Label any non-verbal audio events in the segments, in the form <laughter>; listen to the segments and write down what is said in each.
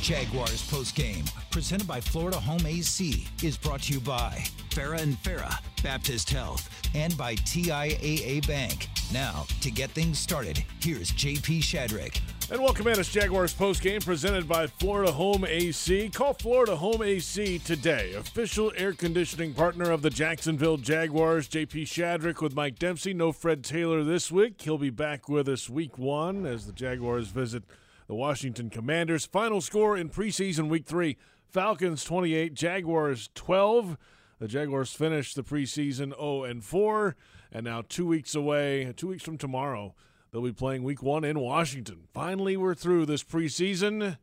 Jaguars postgame, presented by Florida Home AC, is brought to you by Farah and Farah Baptist Health and by TIAA Bank. Now, to get things started, here's JP Shadrick. And welcome in. It's Jaguars postgame presented by Florida Home AC. Call Florida Home AC today. Official air conditioning partner of the Jacksonville Jaguars. JP Shadrick with Mike Dempsey. No Fred Taylor this week. He'll be back with us week one as the Jaguars visit the Washington Commanders. Final score in preseason week three Falcons 28, Jaguars 12. The Jaguars finished the preseason 0 and 4, and now two weeks away, two weeks from tomorrow, they'll be playing week one in Washington. Finally, we're through this preseason.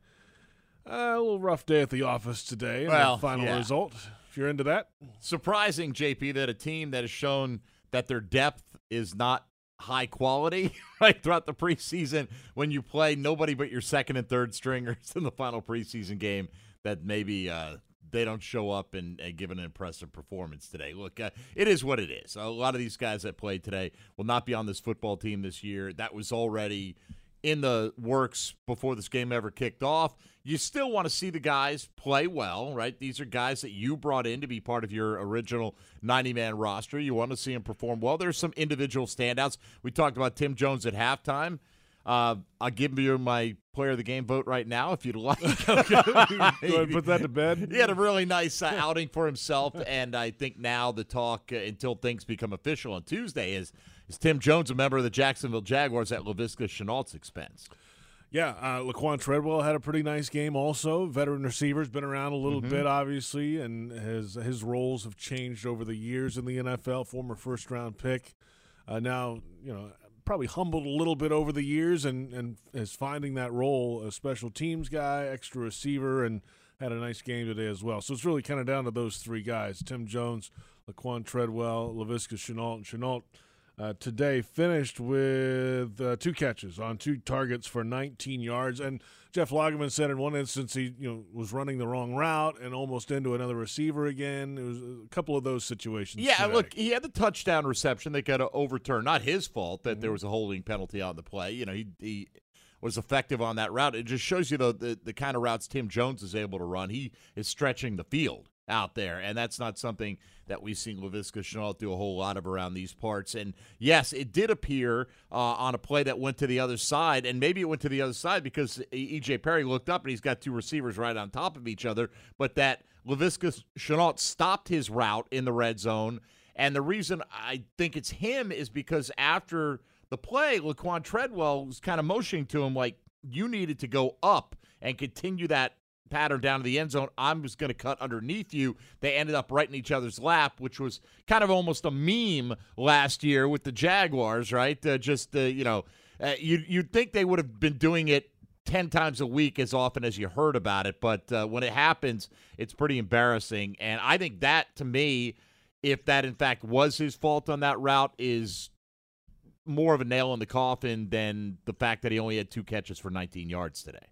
Uh, a little rough day at the office today. Well, final yeah. result. If you're into that, Surprising, JP, that a team that has shown that their depth is not high quality <laughs> right throughout the preseason when you play nobody but your second and third stringers <laughs> in the final preseason game that maybe uh, they don't show up and, and give an impressive performance today. Look, uh, it is what it is. A lot of these guys that played today will not be on this football team this year. That was already in the works before this game ever kicked off. You still want to see the guys play well, right? These are guys that you brought in to be part of your original 90 man roster. You want to see them perform well. There's some individual standouts. We talked about Tim Jones at halftime. Uh, I'll give you my player of the game vote right now if you'd like. go ahead and put that to bed. He had a really nice uh, outing for himself, and I think now the talk uh, until things become official on Tuesday is is Tim Jones a member of the Jacksonville Jaguars at Laviska Shenault's expense? Yeah, uh, Laquan Treadwell had a pretty nice game. Also, veteran receiver's been around a little Mm-hmm. bit, obviously, and his his roles have changed over the years in the NFL. Former first round pick, uh, now you know probably humbled a little bit over the years, and and is finding that role a special teams guy, extra receiver, and had a nice game today as well. So it's really kind of down to those three guys: Tim Jones, Laquan Treadwell, Laviska Shenault, and Shenault uh, today finished with uh, two catches on two targets for 19 yards. And Jeff Lageman said in one instance he you know was running the wrong route and almost into another receiver again. It was a couple of those situations. Yeah, today. look, he had the touchdown reception that got overturned. Not his fault that there was a holding penalty on the play. You know, he, he was effective on that route. It just shows you though the, the kind of routes Tim Jones is able to run. He is stretching the field out there, and that's not something that we've seen Laviska Shenault do a whole lot of around these parts. And yes, it did appear uh, on a play that went to the other side, and maybe it went to the other side because E.J. Perry looked up and he's got two receivers right on top of each other, but that Laviska Shenault stopped his route in the red zone. And the reason I think it's him is because after the play, Laquan Treadwell was kind of motioning to him like you needed to go up and continue that pattern down to the end zone. I'm just going to cut underneath you. They ended up right in each other's lap, which was kind of almost a meme last year with the Jaguars, right? Uh, just uh, you know, uh, you you'd think they would have been doing it 10 times a week as often as you heard about it. But uh, when it happens, it's pretty embarrassing. And I think that, to me, if that in fact was his fault on that route, is more of a nail in the coffin than the fact that he only had two catches for 19 yards today.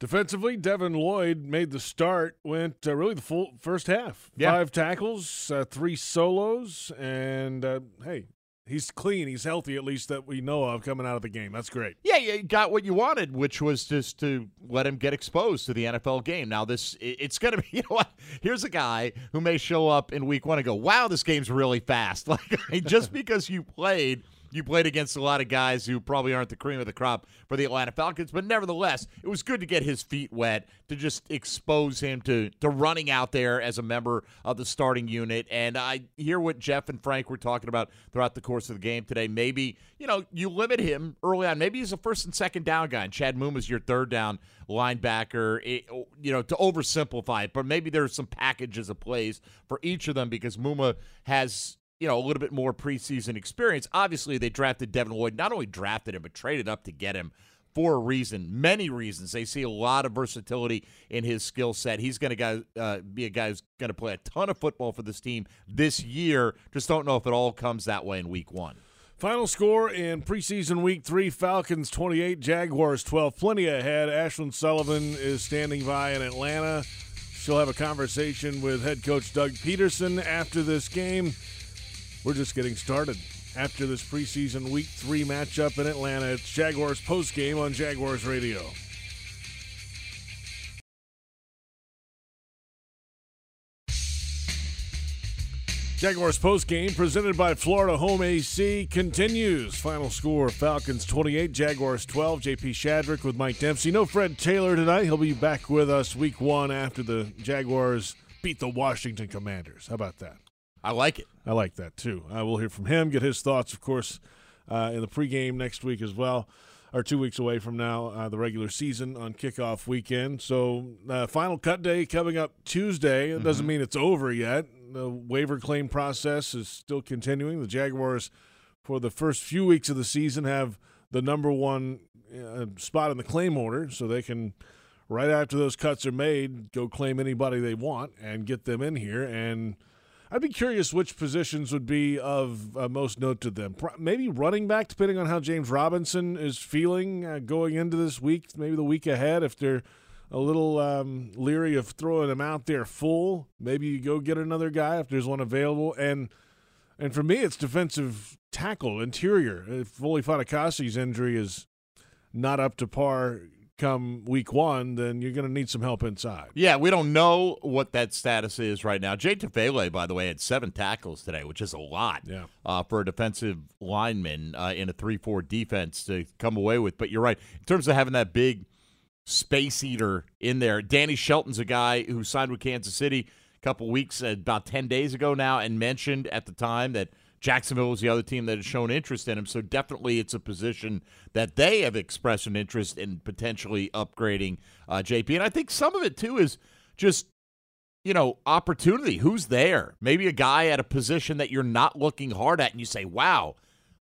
Defensively, Devin Lloyd made the start, went uh, really the full first half. Yeah. Five tackles, uh, three solos, and uh, hey, he's clean. He's healthy, at least that we know of coming out of the game. That's great. Yeah, you got what you wanted, which was just to let him get exposed to the NFL game. Now, this it's going to be, <laughs> you know what? Here's a guy who may show up in week one and go, wow, this game's really fast. <laughs> Like, just because you played. You played against a lot of guys who probably aren't the cream of the crop for the Atlanta Falcons, but nevertheless, it was good to get his feet wet to just expose him to to running out there as a member of the starting unit. And I hear what Jeff and Frank were talking about throughout the course of the game today. Maybe you know you limit him early on. Maybe he's a first and second down guy, and Chad Muma's your third down linebacker. It- you know to oversimplify it, but maybe there's some packages of plays for each of them because Muma has you know, a little bit more preseason experience. Obviously, they drafted Devin Lloyd, not only drafted him, but traded up to get him for a reason, many reasons. They see a lot of versatility in his skill set. He's going to uh, be a guy who's going to play a ton of football for this team this year. Just don't know if it all comes that way in week one. Final score in preseason week three Falcons 28, Jaguars 12. Plenty ahead. Ashlyn Sullivan is standing by in Atlanta. She'll have a conversation with head coach Doug Pederson after this game. We're just getting started. After this preseason week three matchup in Atlanta, it's Jaguars postgame on Jaguars Radio. Jaguars postgame presented by Florida Home AC continues. Final score Falcons 28, Jaguars 12. JP Shadrick with Mike Dempsey. No Fred Taylor tonight. He'll be back with us week one after the Jaguars beat the Washington Commanders. How about that? I like it. I like that too. I will hear from him, get his thoughts, of course, uh, in the pregame next week as well, or two weeks away from now, uh, the regular season on kickoff weekend. So, uh, final cut day coming up Tuesday. It mm-hmm. doesn't mean it's over yet the waiver claim process is still continuing. The Jaguars, for the first few weeks of the season, have the number one uh, spot in the claim order, so they can, right after those cuts are made, go claim anybody they want and get them in here. And I'd be curious which positions would be of uh, most note to them. Maybe running back, depending on how James Robinson is feeling uh, going into this week, maybe the week ahead, if they're – a little um, leery of throwing him out there full. Maybe you go get another guy if there's one available. And and for me, it's defensive tackle, interior. If Foley Fatukasi's injury is not up to par come week one, then you're going to need some help inside. Yeah, we don't know what that status is right now. Jay Tufele, by the way, had seven tackles today, which is a lot yeah. uh, for a defensive lineman uh, in a 3 4 defense to come away with. But you're right. In terms of having that big – space eater in there. Danny Shelton's a guy who signed with Kansas City a couple weeks, uh, about 10 days ago now, and mentioned at the time that Jacksonville was the other team that had shown interest in him. So definitely it's a position that they have expressed an interest in potentially upgrading uh, JP. And I think some of it, too, is just you know, opportunity. Who's there? Maybe a guy at a position that you're not looking hard at, and you say, wow,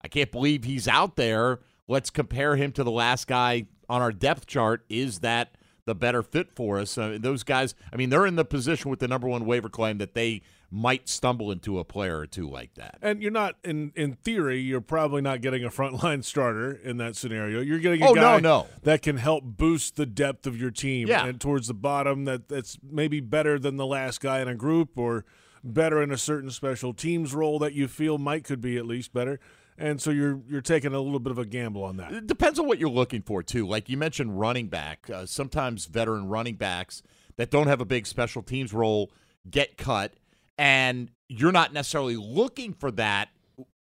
I can't believe he's out there. Let's compare him to the last guy on our depth chart. Is that the better fit for us? Uh, those guys, I mean, they're in the position with the number one waiver claim that they might stumble into a player or two like that. And you're not in in theory, you're probably not getting a frontline <laughs> starter in that scenario. You're getting a oh, guy no, no. that can help boost the depth of your team yeah. and towards the bottom that that's maybe better than the last guy in a group or better in a certain special teams role that you feel might could be at least better and so you're you're taking a little bit of a gamble on that. It depends on what you're looking for too. Like you mentioned, running back. Uh, sometimes veteran running backs that don't have a big special teams role get cut, and you're not necessarily looking for that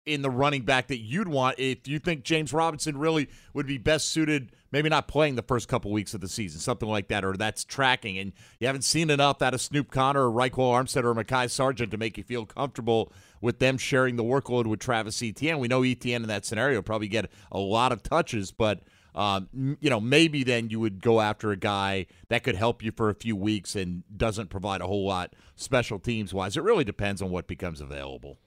in the running back that you'd want if you think James Robinson really would be best suited maybe not playing the first couple weeks of the season, something like that, or that's tracking, and you haven't seen enough out of Snoop Conner or Ryquell Armstead or Mekhi Sargent to make you feel comfortable with them sharing the workload with Travis Etienne. We know Etienne in that scenario probably get a lot of touches, but um, you know maybe then you would go after a guy that could help you for a few weeks and doesn't provide a whole lot special teams wise. It really depends on what becomes available.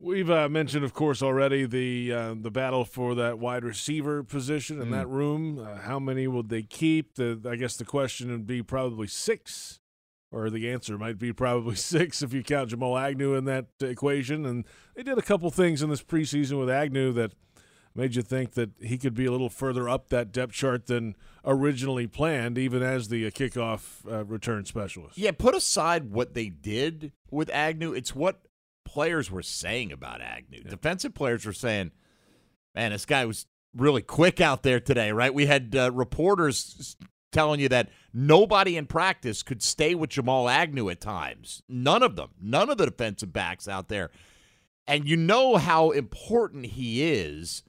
We've uh, mentioned, of course, already the uh, the battle for that wide receiver position in mm. that room. Uh, how many would they keep? The, I guess the question would be probably six, or the answer might be probably <laughs> six if you count Jamal Agnew in that equation. And they did a couple things in this preseason with Agnew that made you think that he could be a little further up that depth chart than originally planned, even as the uh, kickoff uh, return specialist. Yeah, put aside what they did with Agnew. It's what players were saying about Agnew. Yeah. Defensive players were saying, man, this guy was really quick out there today, right? We had uh, reporters telling you that nobody in practice could stay with Jamal Agnew at times. None of them. None of the defensive backs out there. And you know how important he is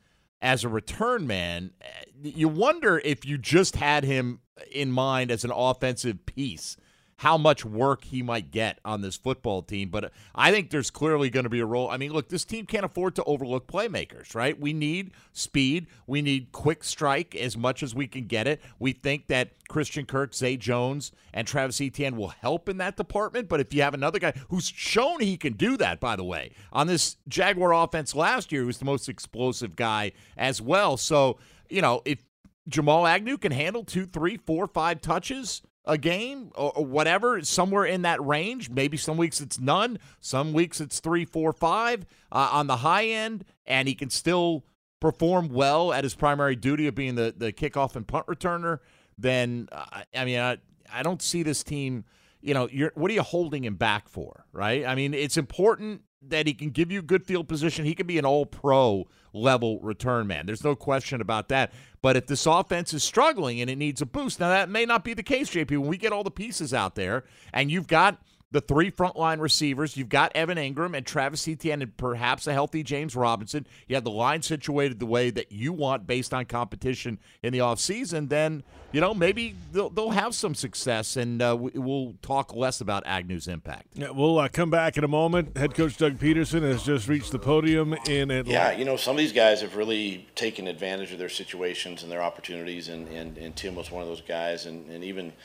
as a return man. Eh, you wonder if you just had him in mind as an offensive piece how much work he might get on this football team. But I think there's clearly going to be a role. I mean, look, this team can't afford to overlook playmakers, right? We need speed. We need quick strike as much as we can get it. We think that Christian Kirk, Zay Jones, and Travis Etienne will help in that department. But if you have another guy who's shown he can do that, by the way, on this Jaguar offense last year, he was the most explosive guy as well. So, you know, if Jamal Agnew can handle two, three, four, five touches a game or, or, whatever, somewhere in that range. Maybe some weeks it's none, some weeks it's three, four, five uh, on the high end, and he can still perform well at his primary duty of being the, the kickoff and punt returner. Then, uh, I mean, I, I don't see this team. You know, you're what are you holding him back for, right? I mean, it's important that he can give you good field position. He can be an all pro level return man. There's no question about that. But if this offense is struggling and it needs a boost, now that may not be the case, JP. When we get all the pieces out there and you've got the three frontline receivers. You've got Evan Engram and Travis Etienne and perhaps a healthy James Robinson. You have the line situated the way that you want based on competition in the offseason, then, you know, maybe they'll, they'll have some success, and uh, we'll talk less about Agnew's impact. Yeah, we'll uh, come back in a moment. Head coach Doug Pederson has just reached the podium in Atlanta. Yeah, you know, some of these guys have really taken advantage of their situations and their opportunities, and, and, and Tim was one of those guys, and, and even –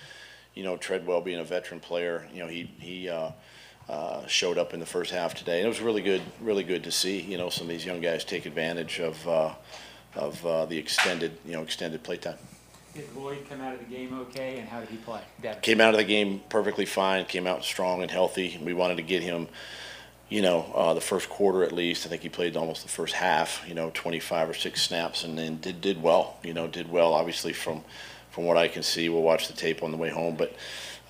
you know, Treadwell being a veteran player, you know, he he uh, uh, showed up in the first half today, and it was really good, really good to see. You know, some of these young guys take advantage of uh, of uh, the extended, you know, extended playtime. Did Lloyd come out of the game okay, and how did he play? Devin? Came out of the game perfectly fine. Came out strong and healthy. We wanted to get him you know, uh, the first quarter at least. I think he played almost the first half, you know, 25 or six snaps, and then did did well. You know, did well. Obviously from from what I can see. We'll watch the tape on the way home, but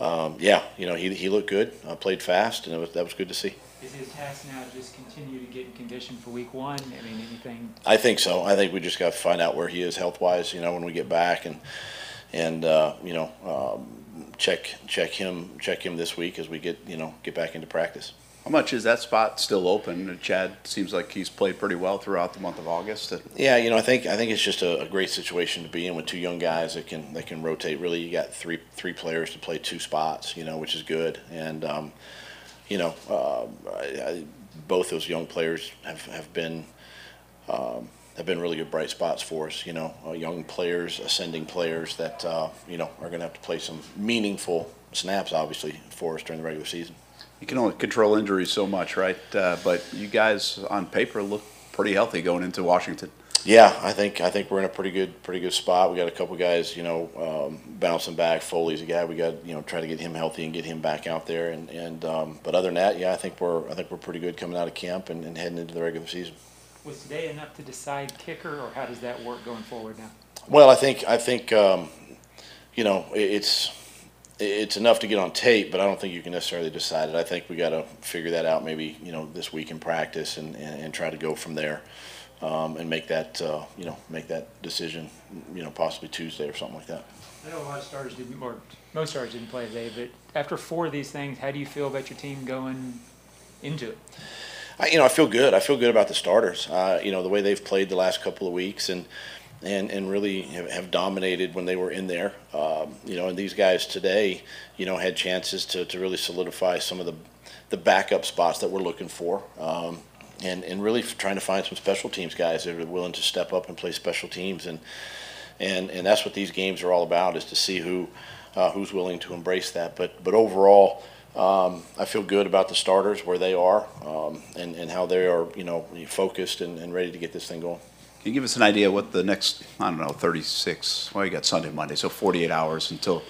um, yeah, you know, he, he looked good, uh, played fast, and was, that was good to see. Is his task now just continue to get in condition for week one? I mean, anything? I think so. I think we just got to find out where he is health wise. You know, when we get back and and uh, you know um, check check him check him this week as we get you know get back into practice. How much is that spot still open? Chad seems like he's played pretty well throughout the month of August. Yeah, you know, I think I think it's just a, a, great situation to be in with two young guys that can that can rotate. Really, you got three three players to play two spots, you know, which is good. And um, you know, uh, I, I, both those young players have have been. Um, have been really good bright spots for us, you know, uh, young players, ascending players that, uh, you know, are going to have to play some meaningful snaps, obviously, for us during the regular season you can only control injuries so much, right? Uh, but you guys on paper look pretty healthy going into Washington. Yeah, I think I think we're in a pretty good pretty good spot. We got a couple guys, you know, um, bouncing back. Foley's a guy we got, you know, try to get him healthy and get him back out there. And and um, but other than that, yeah, I think we're I think we're pretty good coming out of camp and, and heading into the regular season. Was today enough to decide kicker, or how does that work going forward now? Well, I think I think um, you know it's it's enough to get on tape, but I don't think you can necessarily decide it. I think we got to figure that out maybe you know this week in practice and, and, and try to go from there um, and make that uh, you know make that decision you know possibly Tuesday or something like that. I know a lot of stars didn't, or most stars didn't play today, but after four of these things, how do you feel about your team going into it? I, you know, I feel good. I feel good about the starters. Uh, you know, the way they've played the last couple of weeks, and and, and really have, have dominated when they were in there. Um, you know, and these guys today, you know, had chances to, to really solidify some of the, the backup spots that we're looking for. Um, and, and really trying to find some special teams guys that are willing to step up and play special teams. And, and, and that's what these games are all about is to see who, uh, who's willing to embrace that. But, but overall, um, I feel good about the starters where they are um, and, and how they are, you know, focused and, and ready to get this thing going. Can you give us an idea what the next, I don't know, 36, well, you got Sunday, Monday, so 48 hours until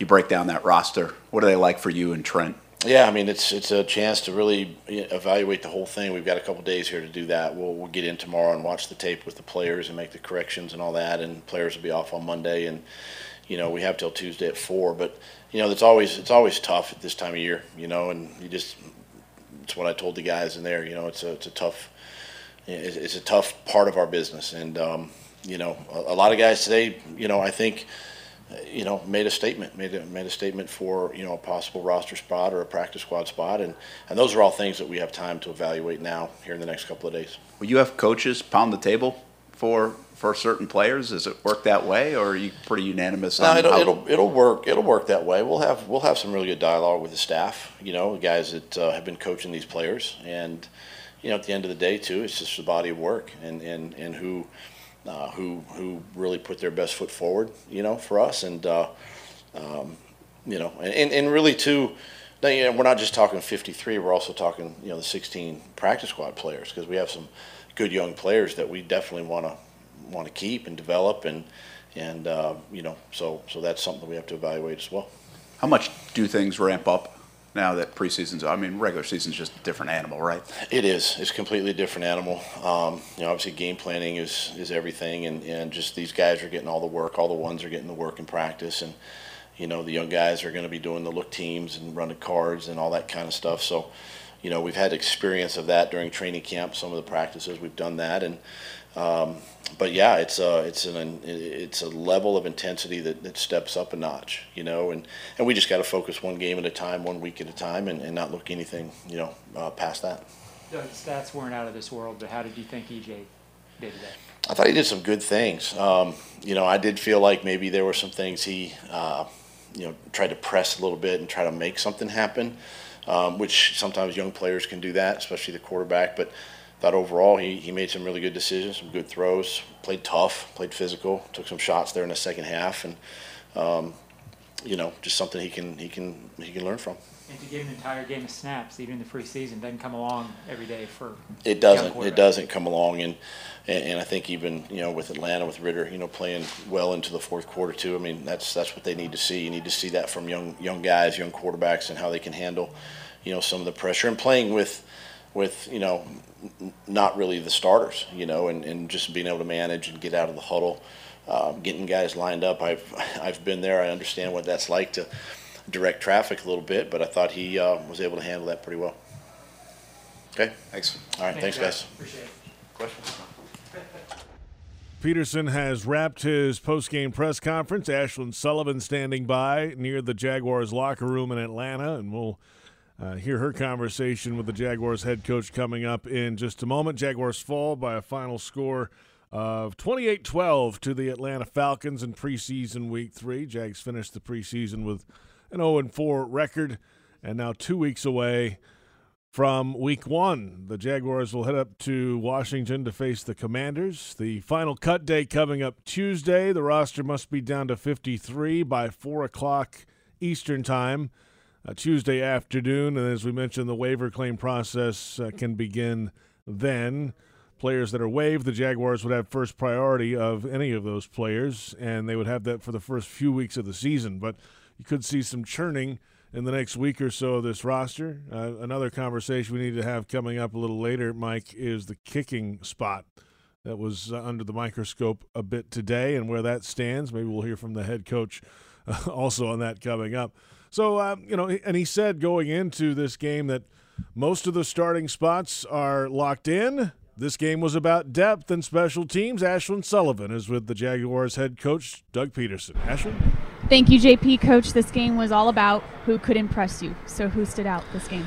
you break down that roster. What are they like for you and Trent? Yeah, I mean it's it's a chance to really evaluate the whole thing. We've got a couple days here to do that. We'll we'll get in tomorrow and watch the tape with the players and make the corrections and all that. And players will be off on Monday, and you know we have till Tuesday at four. But you know it's always it's always tough at this time of year. You know, and you just it's what I told the guys in there. You know, it's a it's a tough it's a tough part of our business. And, um, you know, a, a, lot of guys today, you know, I think, you know, made a statement, made a, made a statement for, you know, a possible roster spot or a practice squad spot. And, and those are all things that we have time to evaluate now here in the next couple of days. Will you have coaches pound the table for for certain players? Does it work that way, or are you pretty unanimous? No, it'll, it'll, it'll work. It'll work that way. We'll have we'll have some really good dialogue with the staff. You know, the guys that uh, have been coaching these players, and you know, at the end of the day, too, it's just the body of work and, and, and who, uh, who, who really put their best foot forward, you know, for us. And, uh, um, you know, and, and really, too, you know, we're not just talking 53, we're also talking, you know, the 16 practice squad players because we have some good young players that we definitely want to want to keep and develop and and uh, you know so so that's something we have to evaluate as well. How much do things ramp up now that preseason's, I mean, regular season's just a different animal, right? It is. It's completely a completely different animal. Um, you know, obviously game planning is, is everything, and, and just these guys are getting all the work. All the ones are getting the work in practice, and you know the young guys are going to be doing the look teams and running cards and all that kind of stuff. So, you know, we've had experience of that during training camp. Some of the practices we've done that, and Um, but yeah, it's a it's an it's a level of intensity that, that steps up a notch, you know, and, and we just got to focus one game at a time, one week at a time, and, and not look anything, you know, uh, past that. The stats weren't out of this world, but how did you think EJ did today? I thought he did some good things. Um, you know, I did feel like maybe there were some things he, uh, you know, tried to press a little bit and try to make something happen, um, which sometimes young players can do that, especially the quarterback. But thought overall he, he made some really good decisions, some good throws, played tough, played physical, took some shots there in the second half, and um, you know, just something he can he can he can learn from. And to get an entire game of snaps, even in the preseason, doesn't come along every day for. It doesn't. It doesn't come along, and, and and I think even you know with Atlanta with Ridder, you know, playing well into the fourth quarter too. I mean, that's that's what they need to see. You need to see that from young young guys, young quarterbacks, and how they can handle, you know, some of the pressure and playing with with you know not really the starters, you know, and, and just being able to manage and get out of the huddle, uh, getting guys lined up. I've I've been there. I understand what that's like to direct traffic a little bit, but I thought he uh, was able to handle that pretty well. Okay. Thanks. All right. Thanks, guys. Appreciate it. Questions? <laughs> Pederson has wrapped his post-game press conference. Ashlyn Sullivan standing by near the Jaguars locker room in Atlanta, and we'll uh, hear her conversation with the Jaguars head coach coming up in just a moment. Jaguars fall by a final score of 28 12 to the Atlanta Falcons in preseason week three. Jags finished the preseason with an 0 4 record, and now two weeks away from week one. The Jaguars will head up to Washington to face the Commanders. The final cut day coming up Tuesday. The roster must be down to 53 by 4 o'clock Eastern Time uh, Tuesday afternoon. And as we mentioned, the waiver claim process uh, can begin then. Players that are waived, the Jaguars would have first priority of any of those players, and they would have that for the first few weeks of the season. But you could see some churning in the next week or so of this roster. Uh, another conversation we need to have coming up a little later, Mike, is the kicking spot that was uh, under the microscope a bit today and where that stands. Maybe we'll hear from the head coach uh, <laughs> also on that coming up. So, um, you know, and he said going into this game that most of the starting spots are locked in. This game was about depth and special teams. Ashlyn Sullivan is with the Jaguars head coach, Doug Pederson. Ashlyn? Thank you, JP. Coach, this game was all about who could impress you. So, who stood out this game?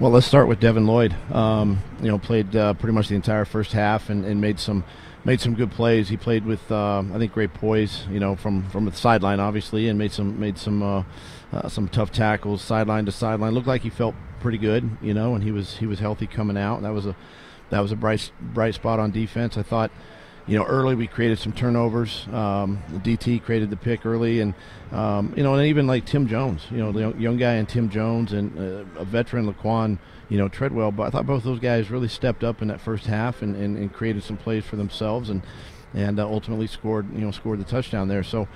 Well, let's start with Devin Lloyd. Um, you know, played uh, pretty much the entire first half and, and made some made some good plays. He played with, uh, I think, great poise. You know, from from the sideline, obviously, and made some made some uh, uh, some tough tackles, sideline to sideline. Looked like he felt pretty good. You know, and he was he was healthy coming out. That was a that was a bright bright spot on defense. I thought. You know, early we created some turnovers. Um, DT created the pick early, and um, you know, and even like Tim Jones, you know, the young guy and Tim Jones and uh, a veteran Laquan, you know, Treadwell. But I thought both those guys really stepped up in that first half and, and, and created some plays for themselves and and uh, ultimately scored you know scored the touchdown there. So,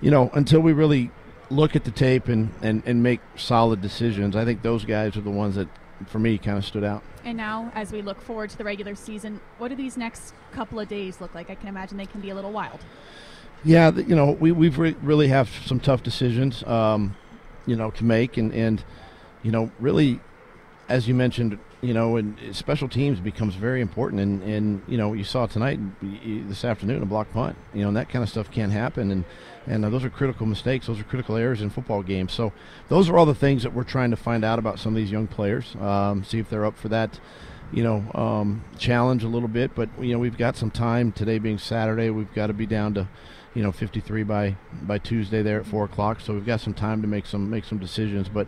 you know, until we really look at the tape and, and, and make solid decisions, I think those guys are the ones that for me kind of stood out. And now, as we look forward to the regular season, what do these next couple of days look like? I can imagine they can be a little wild. Yeah, you know, we we've re- really have some tough decisions, um, you know, to make, and and you know, really as you mentioned, you know, and special teams becomes very important. And, and you know, you saw tonight, this afternoon, a block punt. You know, and that kind of stuff can happen. And and uh, those are critical mistakes. Those are critical errors in football games. So those are all the things that we're trying to find out about some of these young players. Um, see if they're up for that. You know, um, challenge a little bit. But you know, we've got some time today, being Saturday. We've got to be down to you know 53 by by Tuesday there at four o'clock. So we've got some time to make some make some decisions. But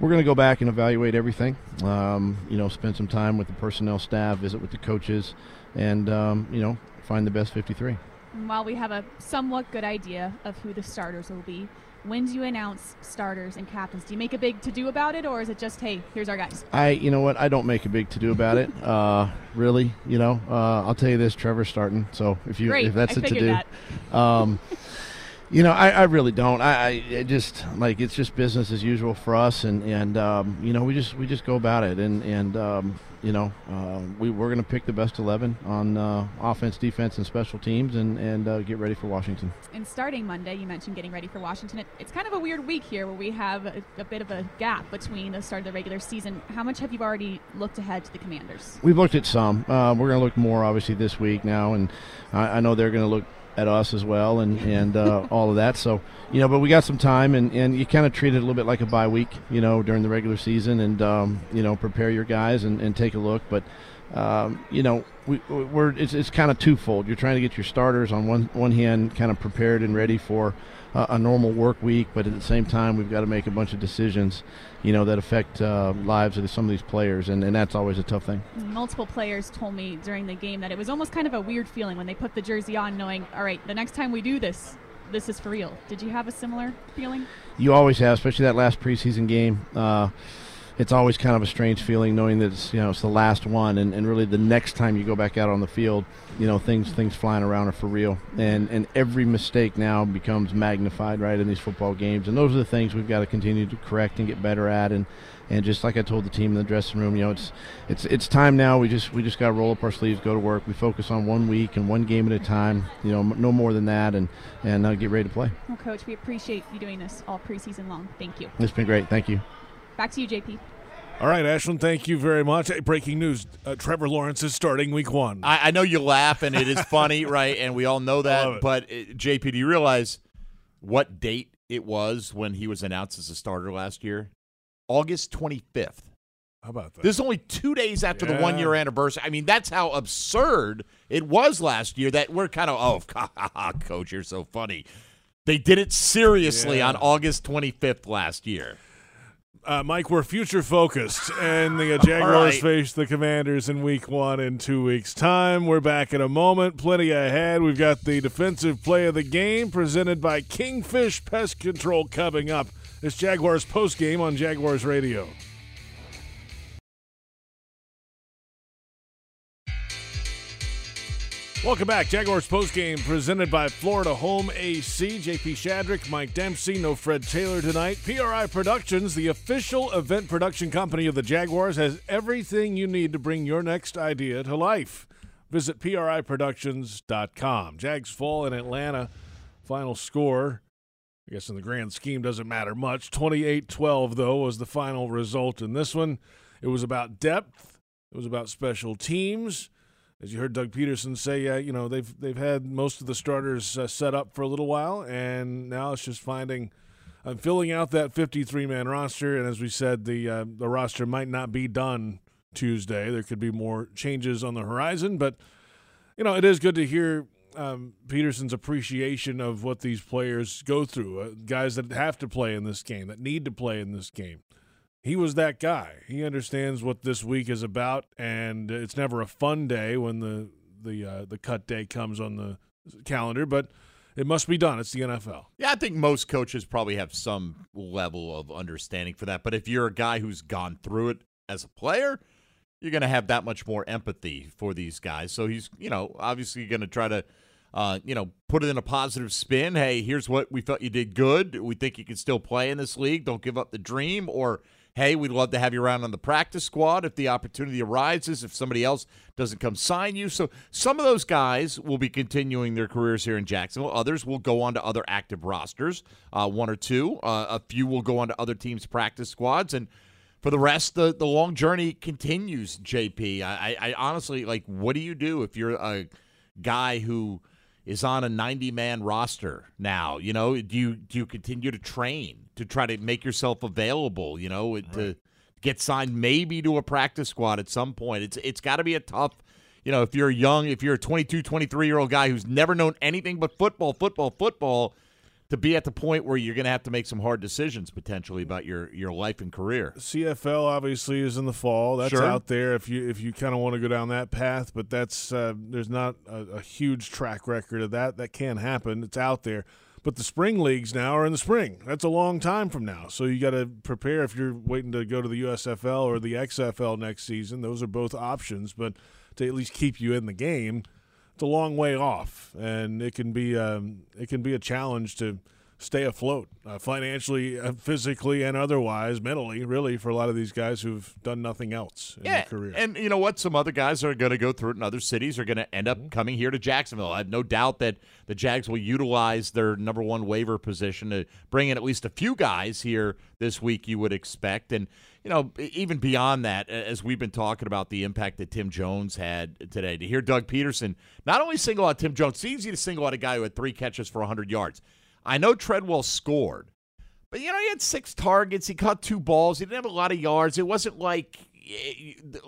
we're going to go back and evaluate everything. Um, you know, spend some time with the personnel staff, visit with the coaches, and um, you know, find the best 53. And while we have a somewhat good idea of who the starters will be, when do you announce starters and captains? Do you make a big to do about it, or is it just, hey, here's our guys? I, you know what, I don't make a big to do about it. <laughs> Uh, really, you know, uh, I'll tell you this: Trevor's starting. So if you Great. if that's I it to do, that. um, You know, I, I really don't. I, I just like it's just business as usual for us, and and um, you know we just we just go about it, and and um, you know, uh, we we're going to pick the best eleven on uh, offense, defense, and special teams, and and uh, get ready for Washington. And starting Monday, you mentioned getting ready for Washington. It, it's kind of a weird week here where we have a, a, bit of a gap between the start of the regular season. How much have you already looked ahead to the Commanders? We've looked at some. Uh, we're going to look more obviously this week now, and I, I know they're going to look at us as well and and uh, all of that. So you know, but we got some time, and, and you kind of treat it a little bit like a bye week, you know, during the regular season, and um, you know, prepare your guys and, and take a look. But um, you know, we, we're it's, it's kind of twofold. You're trying to get your starters on one one hand kind of prepared and ready for a normal work week, but at the same time, we've got to make a bunch of decisions, you know, that affect uh, lives of some of these players, and, and that's always a tough thing. Multiple players told me during the game that it was almost kind of a weird feeling when they put the jersey on, knowing, all right, the next time we do this, this is for real. Did you have a similar feeling? You always have, especially that last preseason game. Uh, it's always kind of a strange feeling knowing that it's you know it's the last one and, and really the next time you go back out on the field you know things things flying around are for real and and every mistake now becomes magnified right in these football games and those are the things we've got to continue to correct and get better at and and just like I told the team in the dressing room, you know, it's it's it's time now. We just we just got to roll up our sleeves, go to work. We focus on one week and one game at a time. You know, no more than that, and and uh, get ready to play. Well, coach, we appreciate you doing this all preseason long. Thank you. It's been great. Thank you. Back to you, JP. All right, Ashlyn, thank you very much. Hey, breaking news uh, Trevor Lawrence is starting week one. I, I, know you laugh, and it is funny, <laughs> right? And we all know that. But, uh, JP, do you realize what date it was when he was announced as a starter last year? August 25th. How about that? This is only two days after yeah. the one year anniversary. I mean, that's how absurd it was last year that we're kind of, oh, <laughs> coach, you're so funny. They did it seriously yeah. on August 25th last year. Uh, Mike, we're future focused, and the uh, Jaguars right. face the Commanders in Week One in two weeks' time. We're back in a moment. Plenty ahead. We've got the defensive play of the game presented by Kingfish Pest Control coming up. It's Jaguars post game on Jaguars Radio. Welcome back. Jaguars post game presented by Florida Home AC. JP Shadrick, Mike Dempsey, no Fred Taylor tonight. PRI Productions, the official event production company of the Jaguars, has everything you need to bring your next idea to life. Visit PRIProductions.com. Jags fall in Atlanta. Final score, I guess in the grand scheme, doesn't matter much. 28 12, though, was the final result in this one. It was about depth, it was about special teams as you heard Doug Pederson say, uh, you know they've they've had most of the starters uh, set up for a little while, and now it's just finding, uh, filling out that 53 man roster. And as we said, the uh, the roster might not be done Tuesday. There could be more changes on the horizon, but you know it is good to hear um, Pederson's appreciation of what these players go through. Uh, guys that have to play in this game, that need to play in this game he was that guy. He understands what this week is about, and it's never a fun day when the the uh, the cut day comes on the calendar, but it must be done. It's the NFL. Yeah, I think most coaches probably have some level of understanding for that. But if you're a guy who's gone through it as a player, you're going to have that much more empathy for these guys. So he's, you know, obviously going to try to, uh, you know, put it in a positive spin. Hey, here's what we felt you did good. We think you can still play in this league. Don't give up the dream. Or hey, we'd love to have you around on the practice squad if the opportunity arises, if somebody else doesn't come sign you. So some of those guys will be continuing their careers here in Jacksonville. Others will go on to other active rosters, uh, one or two. Uh, a few will go on to other teams' practice squads. And for the rest, the, the long journey continues, JP. I, I, I honestly, like, what do you do if you're a guy who – is on a 90 man roster now. You know, do you do you continue to train to try to make yourself available? You know, right. to get signed maybe to a practice squad at some point. It's it's got to be a tough. You know, if you're young, if you're a 22, 23 year old guy who's never known anything but football, football, football, to be at the point where you're going to have to make some hard decisions potentially about your your life and career. CFL obviously is in the fall. That's sure. out there if you if you kind of want to go down that path, but that's uh, there's not a, a, huge track record of that. That can happen. It's out there. But the spring leagues now are in the spring. That's a long time from now. So you got to prepare if you're waiting to go to the USFL or the XFL next season. Those are both options, but to at least keep you in the game – it's a long way off, and it can be um, it can be a challenge to stay afloat uh, financially, uh, physically, and otherwise, mentally, really, for a lot of these guys who've done nothing else in yeah, their career. And you know what? Some other guys are going to go through it in other cities are going to end up Mm-hmm. coming here to Jacksonville. I have no doubt that the Jags will utilize their number one waiver position to bring in at least a few guys here this week, you would expect. And, you know, even beyond that, as we've been talking about the impact that Tim Jones had today, to hear Doug Pederson not only single out Tim Jones, it's easy to single out a guy who had three catches for 100 yards. I know Treadwell scored, but you know he had six targets. He caught two balls. He didn't have a lot of yards. It wasn't like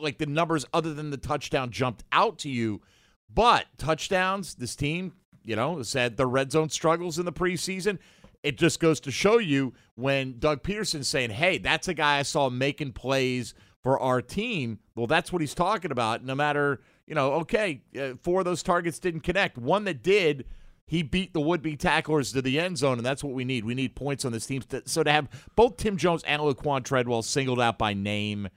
like the numbers other than the touchdown jumped out to you. But touchdowns, this team, you know, has had the red zone struggles in the preseason. It just goes to show you when Doug Pederson's saying, "Hey, that's a guy I saw making plays for our team." Well, that's what he's talking about. No matter you know, okay, uh, four of those targets didn't connect. One that did he beat the would-be tacklers to the end zone, and that's what we need. We need points on this team. So to have both Tim Jones and Laquan Treadwell singled out by name,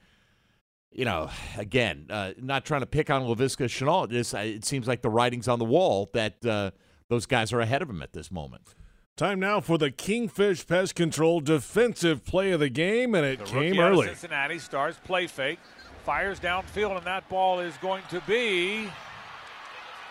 you know, again, uh, not trying to pick on Laviska Shenault. Just, uh, it seems like the writing's on the wall that uh, those guys are ahead of him at this moment. Time now for the Kingfish Pest Control defensive play of the game, and it The came rookie out of early. Cincinnati starts play fake, fires downfield, and that ball is going to be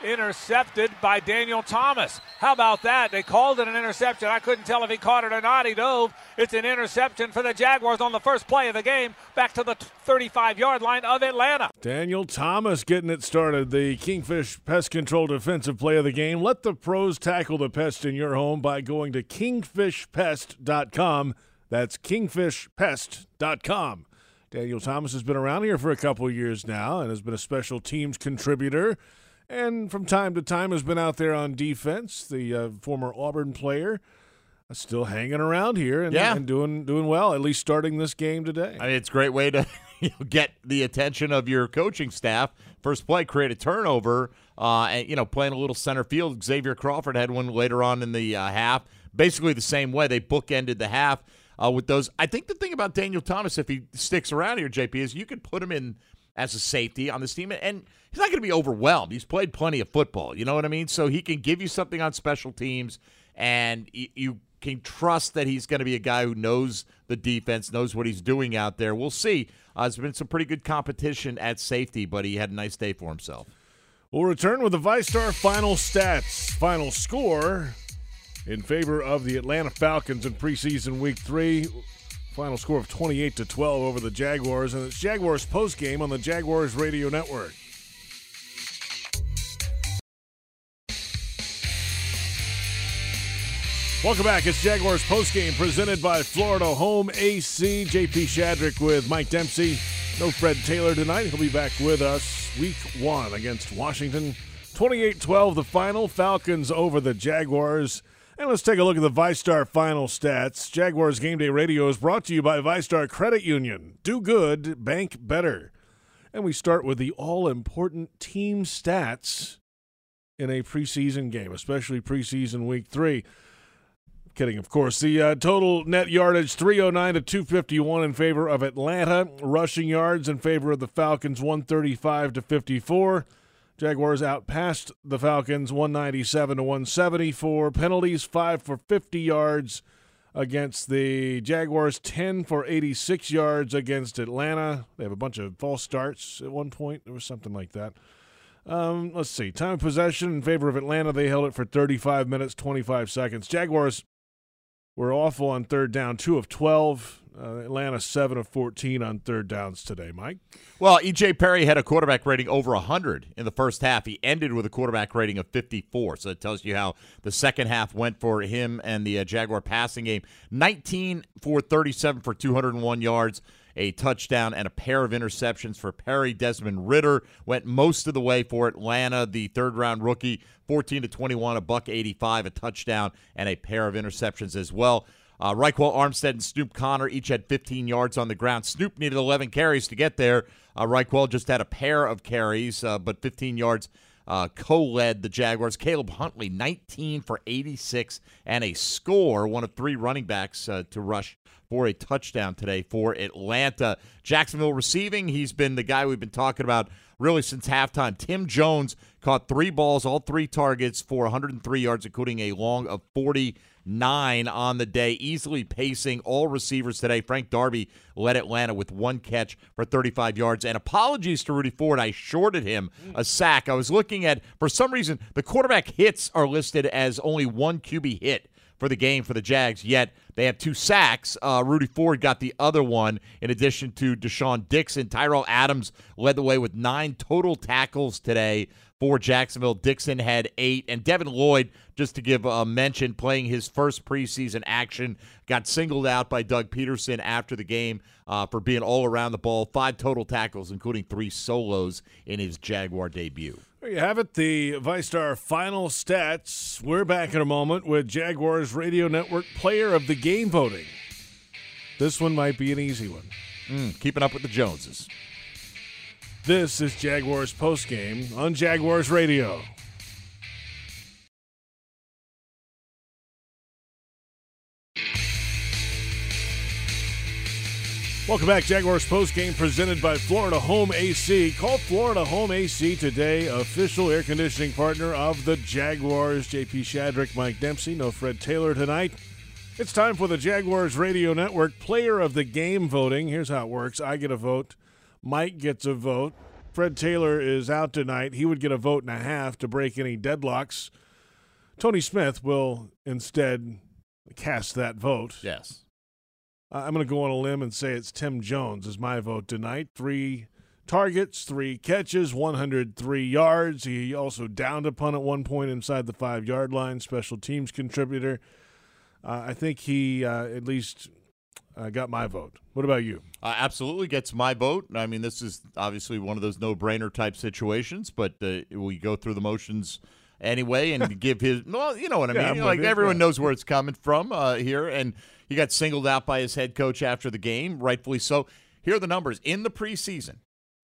intercepted by Daniel Thomas. How about that? They called it an interception. I couldn't tell if he caught it or not. He dove. It's an interception for the Jaguars on the first play of the game, back to the 35 yard line of Atlanta. Daniel Thomas getting it started. The Kingfish Pest Control defensive play of the game. Let the pros tackle the pest in your home by going to kingfishpest.com. That's kingfishpest.com. Daniel Thomas has been around here for a couple years now and has been a special teams contributor. And from time to time has been out there on defense. The uh, former Auburn player uh, still hanging around here and, Yeah. and doing doing well. At least starting this game today. I mean, it's a great way to <laughs> you know, get the attention of your coaching staff. First play, create a turnover, uh, and you know, playing a little center field. Xavier Crawford had one later on in the uh, half, basically the same way. They bookended the half uh, with those. I think the thing about Daniel Thomas, if he sticks around here, JP, is you could put him in as a safety on this team, and he's not going to be overwhelmed. He's played plenty of football, you know what I mean? So he can give you something on special teams, and you can trust that he's going to be a guy who knows the defense, knows what he's doing out there. We'll see. Uh, there's been some pretty good competition at safety, but he had a nice day for himself. We'll return with the VyStar final stats, final score in favor of the Atlanta Falcons in preseason week three. Final score of 28 to 12 over the Jaguars, and it's Jaguars post game on the Jaguars Radio Network. Welcome back. It's Jaguars post game presented by Florida Home AC. JP Shadrick with Mike Dempsey. No Fred Taylor tonight. He'll be back with us week one against Washington. 28 12, the final. Falcons over the Jaguars. And let's take a look at the VyStar final stats. Jaguars Game Day Radio is brought to you by VyStar Credit Union. Do good, bank better. And we start with the all important team stats in a preseason game, especially preseason week three. Kidding, of course. The uh, total net yardage 309 to 251 in favor of Atlanta. Rushing yards in favor of the Falcons 135 to 54. Jaguars outpassed the Falcons 197 to 174. Penalties 5 for 50 yards against the Jaguars, 10 for 86 yards against Atlanta. They have a bunch of false starts at one point. There was something like that. Um, let's see. Time of possession in favor of Atlanta. They held it for 35 minutes, 25 seconds. Jaguars were awful on third down, 2 of 12. Uh, Atlanta, 7 of 14 on third downs today, Mike. Well, E.J. Perry had a quarterback rating over 100 in the first half. He ended with a quarterback rating of 54. So it tells you how the second half went for him and the uh, Jaguar passing game. 19 for 37 for 201 yards, a touchdown, and a pair of interceptions for Perry. Desmond Ridder went most of the way for Atlanta, the third round rookie, 14 to 21, a buck 85, a touchdown, and a pair of interceptions as well. Uh, Ryquell Armstead and Snoop Conner each had 15 yards on the ground. Snoop needed 11 carries to get there. Uh, Ryquell just had a pair of carries, uh, but 15 yards uh, co-led the Jaguars. Caleb Huntley, 19 for 86 and a score, one of three running backs uh, to rush for a touchdown today for Atlanta. Jacksonville receiving, he's been the guy we've been talking about really since halftime. Tim Jones caught three balls, all three targets for 103 yards, including a long of 40 nine on the day, easily pacing all receivers today. Frank Darby led Atlanta with one catch for 35 yards. And apologies to Rudy Ford. I shorted him a sack. I was looking at, for some reason, the quarterback hits are listed as only one QB hit for the game for the Jags, yet they have two sacks. Uh, Rudy Ford got the other one in addition to De'Shaan Dixon. Tyrell Adams led the way with nine total tackles today for Jacksonville. Dixon had eight. And Devin Lloyd, just to give a mention, playing his first preseason action, got singled out by Doug Pederson after the game uh, for being all around the ball. Five total tackles, including three solos in his Jaguar debut. There you have it, the VyStar final stats. We're back in a moment with Jaguars Radio Network Player of the Game voting. This one might be an easy one. Mm, keeping up with the Joneses. This is Jaguars postgame on Jaguars Radio. Welcome back, Jaguars postgame presented by Florida Home AC. Call Florida Home AC today, official air conditioning partner of the Jaguars. JP Shadrick, Mike Dempsey, no Fred Taylor tonight. It's time for the Jaguars Radio Network Player of the Game voting. Here's how it works I get a vote, Mike gets a vote. Fred Taylor is out tonight. He would get a vote and a half to break any deadlocks. Tony Smith will instead cast that vote. Yes. I'm going to go on a limb and say it's Tim Jones is my vote tonight. Three targets, three catches, 103 yards. He also downed a punt at one point inside the five yard line. Special teams contributor. Uh, I think he uh, at least uh, got my vote. What about you? Uh, absolutely gets my vote. I mean, this is obviously one of those no brainer type situations, but uh, we go through the motions anyway and <laughs> give his. Well, you know what I mean. Yeah, like everyone yeah. knows where it's coming from uh, here, and he got singled out by his head coach after the game, rightfully so. Here are the numbers in the preseason.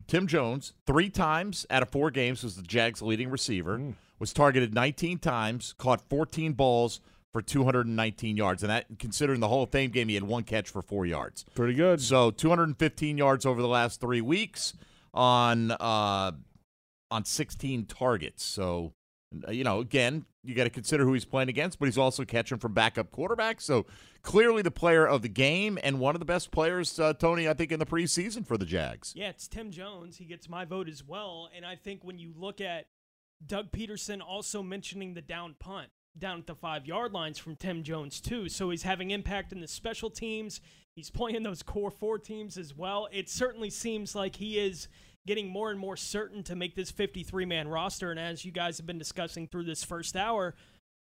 Tim Jones, three times out of four games, was the Jags' leading receiver. Hmm. Was targeted 19 times, caught 14 balls for 219 yards, and that considering the Hall of Fame game, he had one catch for four yards. Pretty good. So 215 yards over the last three weeks on uh, on 16 targets. So you know, again, you got to consider who he's playing against, but he's also catching from backup quarterbacks. So clearly the player of the game and one of the best players, uh, Tony, I think in the preseason for the Jags. Yeah, it's Tim Jones. He gets my vote as well. And I think when you look at Doug Pederson also mentioning the down punt down at the five yard lines from Tim Jones, too. So he's having impact in the special teams. He's playing those core four teams as well. It certainly seems like he is getting more and more certain to make this 53 man roster. And as you guys have been discussing through this first hour,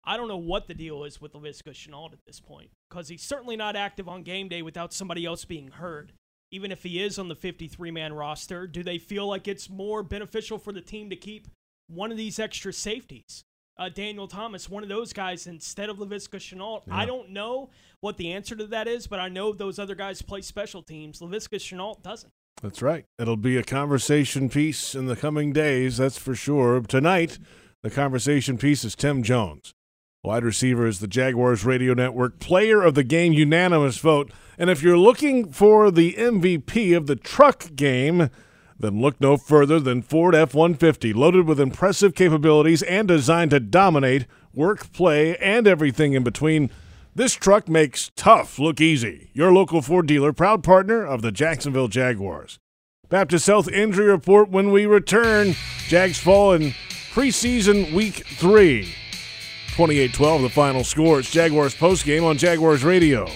I don't know what the deal is with Laviska Shenault at this point because he's certainly not active on game day without somebody else being heard. Even if he is on the 53 man roster, do they feel like it's more beneficial for the team to keep one of these extra safeties? Uh, Daniel Thomas, one of those guys instead of Laviska Shenault. I don't know what the answer to that is, but I know those other guys play special teams. Laviska Shenault doesn't. That's right. It'll be a conversation piece in the coming days, that's for sure. Tonight, the conversation piece is Tim Jones. Wide receiver is the Jaguars Radio Network Player of the Game unanimous vote. And if you're looking for the MVP of the truck game, then look no further than Ford F 150, loaded with impressive capabilities and designed to dominate work, play, and everything in between. This truck makes tough look easy. Your local Ford dealer, proud partner of the Jacksonville Jaguars. Baptist Health injury report when we return. Jags fall in preseason week three. 28 12, the final score. It's Jaguars postgame on Jaguars Radio.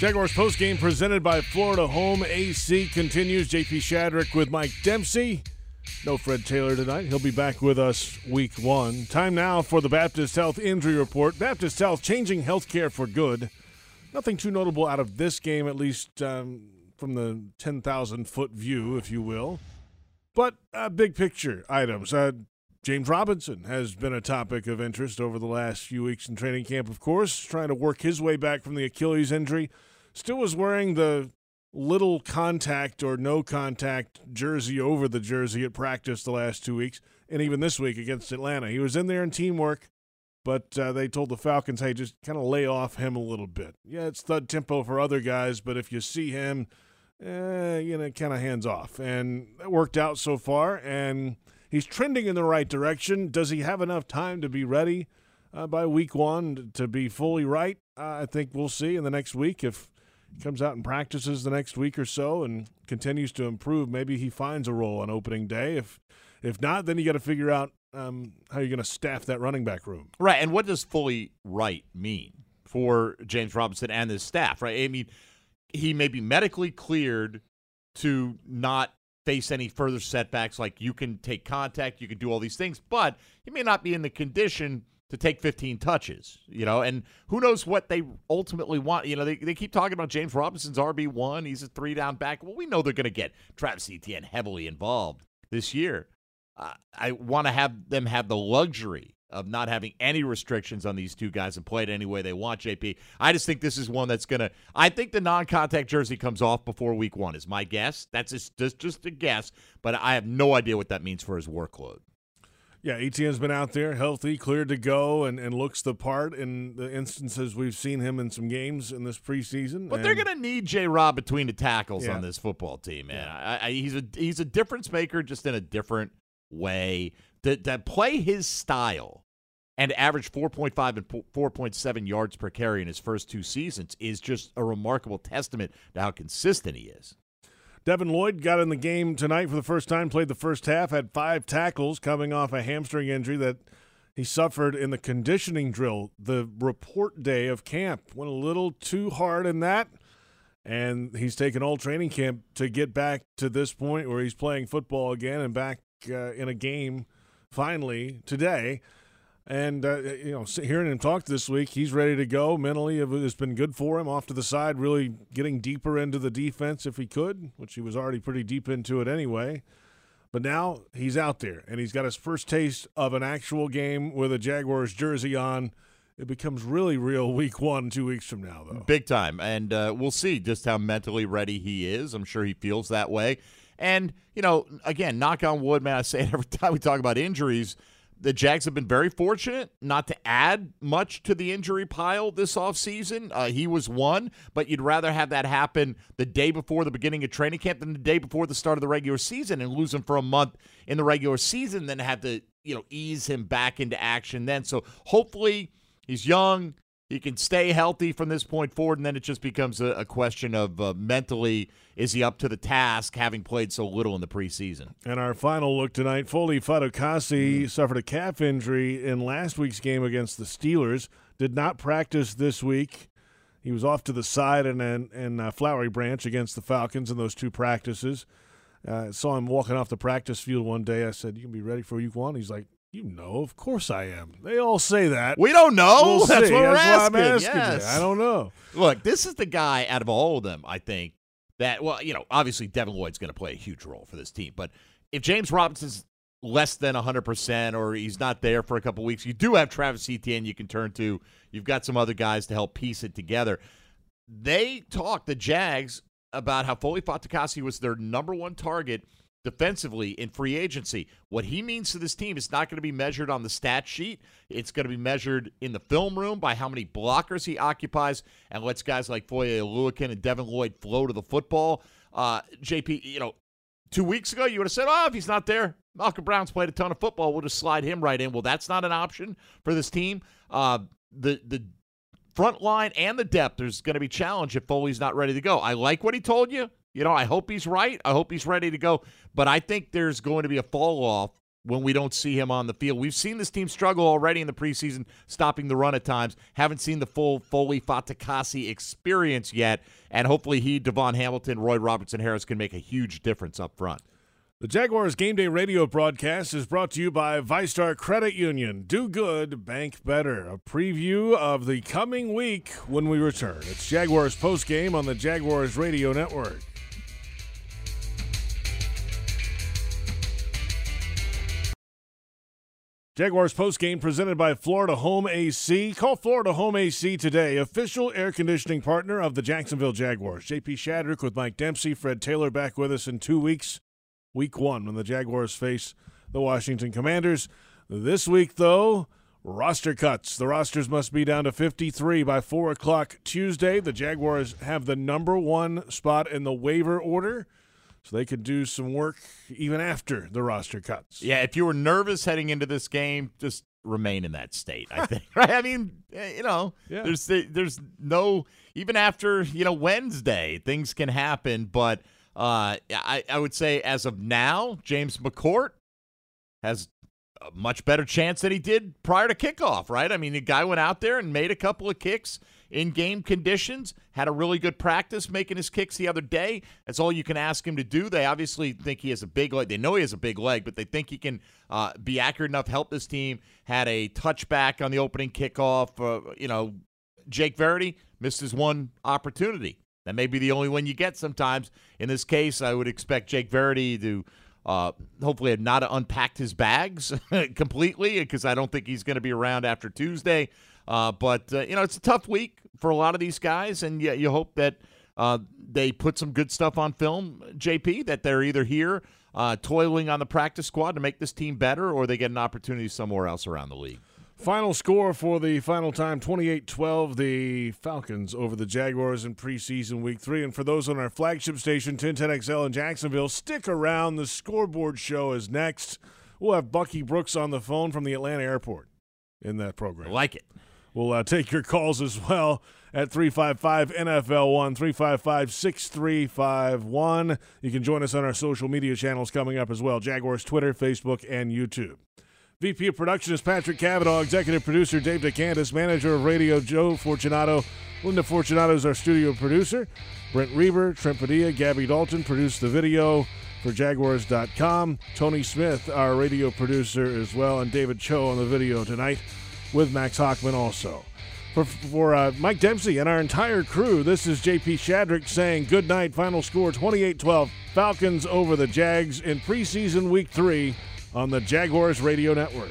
Jaguars postgame presented by Florida Home AC continues. JP Shadrick with Mike Dempsey. No Fred Taylor tonight. He'll be back with us week one. Time now for the Baptist Health Injury Report. Baptist Health changing healthcare for good. Nothing too notable out of this game, at least um, from the 10,000 foot view, if you will. But uh, big picture items. Uh, James Robinson has been a topic of interest over the last few weeks in training camp, of course, trying to work his way back from the Achilles injury. Still was wearing the little contact or no contact jersey over the jersey at practice the last two weeks, and even this week against Atlanta. He was in there in teamwork, but uh, they told the Falcons, hey, just kind of lay off him a little bit. Yeah, it's thud tempo for other guys, but if you see him, eh, you know, kind of hands off. And that worked out so far, and he's trending in the right direction. Does he have enough time to be ready uh, by week one to be fully right? Uh, I think we'll see in the next week if comes out and practices the next week or so and continues to improve. Maybe he finds a role on opening day. If if not, then you got to figure out um, how you're going to staff that running back room. Right. And what does fully right mean for James Robinson and his staff? Right. I mean, he may be medically cleared to not face any further setbacks. Like you can take contact, you can do all these things, but he may not be in the condition to take 15 touches, you know, and who knows what they ultimately want. You know, they, they keep talking about James Robinson's RB1. He's a three down back. Well, we know they're going to get Travis Etienne heavily involved this year. Uh, I want to have them have the luxury of not having any restrictions on these two guys and play it any way they want, JP. I just think this is one that's going to – I think the non-contact jersey comes off before week one is my guess. That's just, just, just a guess, but I have no idea what that means for his workload. Yeah, Etienne's been out there, healthy, cleared to go, and, and looks the part in the instances we've seen him in some games in this preseason. But they're going to need J. Rob between the tackles Yeah. on this football team, man. I, I, he's a he's a difference maker, just in a different way. To, to play his style and average 4.5 and 4.7 yards per carry in his first two seasons is just a remarkable testament to how consistent he is. Devin Lloyd got in the game tonight for the first time, played the first half, had five tackles coming off a hamstring injury that he suffered in the conditioning drill. The report day of camp went a little too hard in that, and he's taken all training camp to get back to this point where he's playing football again and back uh, in a game finally today. And uh, you know, hearing him talk this week, he's ready to go mentally. It's been good for him off to the side, really getting deeper into the defense if he could, which he was already pretty deep into it anyway. But now he's out there and he's got his first taste of an actual game with a Jaguars jersey on. It becomes really real <laughs> week one, two weeks from now, though. Big time. And uh, we'll see just how mentally ready he is. I'm sure he feels that way. And, you know, again, knock on wood, man, I say it every <laughs> time we talk about injuries. The Jags have been very fortunate not to add much to the injury pile this offseason. Uh, he was one, but you'd rather have that happen the day before the beginning of training camp than the day before the start of the regular season and lose him for a month in the regular season, than have to, you know, ease him back into action then. So hopefully he's young. He can stay healthy from this point forward, and then it just becomes a, a question of uh, mentally is he up to the task, having played so little in the preseason. And our final look tonight, Foley Fatukasi suffered a calf injury in last week's game against the Steelers. Did not practice this week. He was off to the side in, in, in uh, Flowery Branch against the Falcons in those two practices. Uh, saw him walking off the practice field one day. I said, "You can be ready for week one." He's like, "You know, of course I am." They all say that. We don't know. We'll That's see. what we're That's why I'm asking. asking you. Yes. I don't know. Look, this is the guy out of all of them, I think, that, well, you know, obviously Devin Lloyd's going to play a huge role for this team. But if James Robinson's less than 100% or he's not there for a couple weeks, you do have Travis Etienne you can turn to. You've got some other guys to help piece it together. They talked, the Jags, about how Foley Fatukasi was their number one target defensively in free agency. What he means to this team is not going to be measured on the stat sheet. It's going to be measured in the film room by how many blockers he occupies and lets guys like Foye Oluokun and Devin Lloyd flow to the football. Uh, JP, you know, two weeks ago you would have said, oh, if he's not there, Malcom Brown's played a ton of football. We'll just slide him right in. Well, that's not an option for this team. Uh, the the front line and the depth, there's going to be challenge if Foley's not ready to go. I like what he told you. You know, I hope he's right. I hope he's ready to go. But I think there's going to be a fall off when we don't see him on the field. We've seen this team struggle already in the preseason, stopping the run at times. Haven't seen the full Foley Fatukasi experience yet. And hopefully he, DaVon Hamilton, Roy Robertson Harris can make a huge difference up front. The Jaguars Game Day radio broadcast is brought to you by VyStar Credit Union. Do good, bank better. A preview of the coming week when we return. It's Jaguars post game on the Jaguars Radio Network. Jaguars post game presented by Florida Home AC. Call Florida Home AC today, official air conditioning partner of the Jacksonville Jaguars. JP Shadrick with Mike Dempsey, Fred Taylor back with us in two weeks week one when the Jaguars face the Washington Commanders. This week, though, roster cuts. The rosters must be down to 53 by 4 o'clock Tuesday. The Jaguars have the number one spot in the waiver order. So they could do some work even after the roster cuts. Yeah, if you were nervous heading into this game, just remain in that state. I think. <laughs> right? I mean, eh, you know, Yeah. there's there's no even after you know Wednesday, things can happen. But uh, I I would say as of now, James McCourt has a much better chance than he did prior to kickoff. Right? I mean, the guy went out there and made a couple of kicks in game conditions. Had a really good practice making his kicks the other day. That's all you can ask him to do. They obviously think he has a big leg. They know he has a big leg, but they think he can uh, be accurate enough, help this team. Had a touchback on the opening kickoff. Uh, you know, Jake Verity missed his one opportunity. That may be the only one you get sometimes. In this case, I would expect Jake Verity to uh, hopefully have not unpacked his bags <laughs> completely because I don't think he's going to be around after Tuesday. Uh, but, uh, you know, it's a tough week for a lot of these guys, and you, you hope that uh, they put some good stuff on film, JP, that they're either here uh, toiling on the practice squad to make this team better or they get an opportunity somewhere else around the league. Final score for the final time 28 12, the Falcons over the Jaguars in preseason week three. And for those on our flagship station, 1010XL in Jacksonville, stick around. The scoreboard show is next. We'll have Bucky Brooks on the phone from the Atlanta airport in that program. I like it. We'll uh, take your calls as well at 355 NFL 1, 355 6351. You can join us on our social media channels coming up as well Jaguars, Twitter, Facebook, and YouTube. VP of Production is Patrick Cavanaugh, Executive Producer Dave DeCandis, Manager of Radio Joe Fortunato. Linda Fortunato is our studio producer. Brent Reber, Trent Padilla, Gabby Dalton produced the video for Jaguars.com. Tony Smith, our radio producer as well, and David Cho on the video tonight with Max Hockman also. For, for uh, Mike Dempsey and our entire crew, this is JP Shadrick saying good night. Final score 28 12. Falcons over the Jags in preseason week three on the Jaguars Radio Network.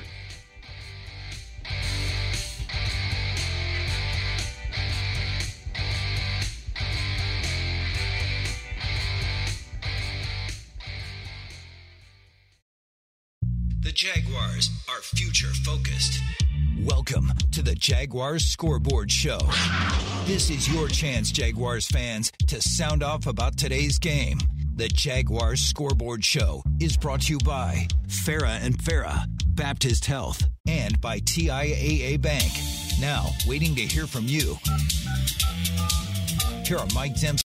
Welcome to the Jaguars Scoreboard Show. This is your chance, Jaguars fans, to sound off about today's game. The Jaguars Scoreboard Show is brought to you by Farah and Farah, Baptist Health, and by TIAA Bank. Now, waiting to hear from you. Here are Mike Dempsey.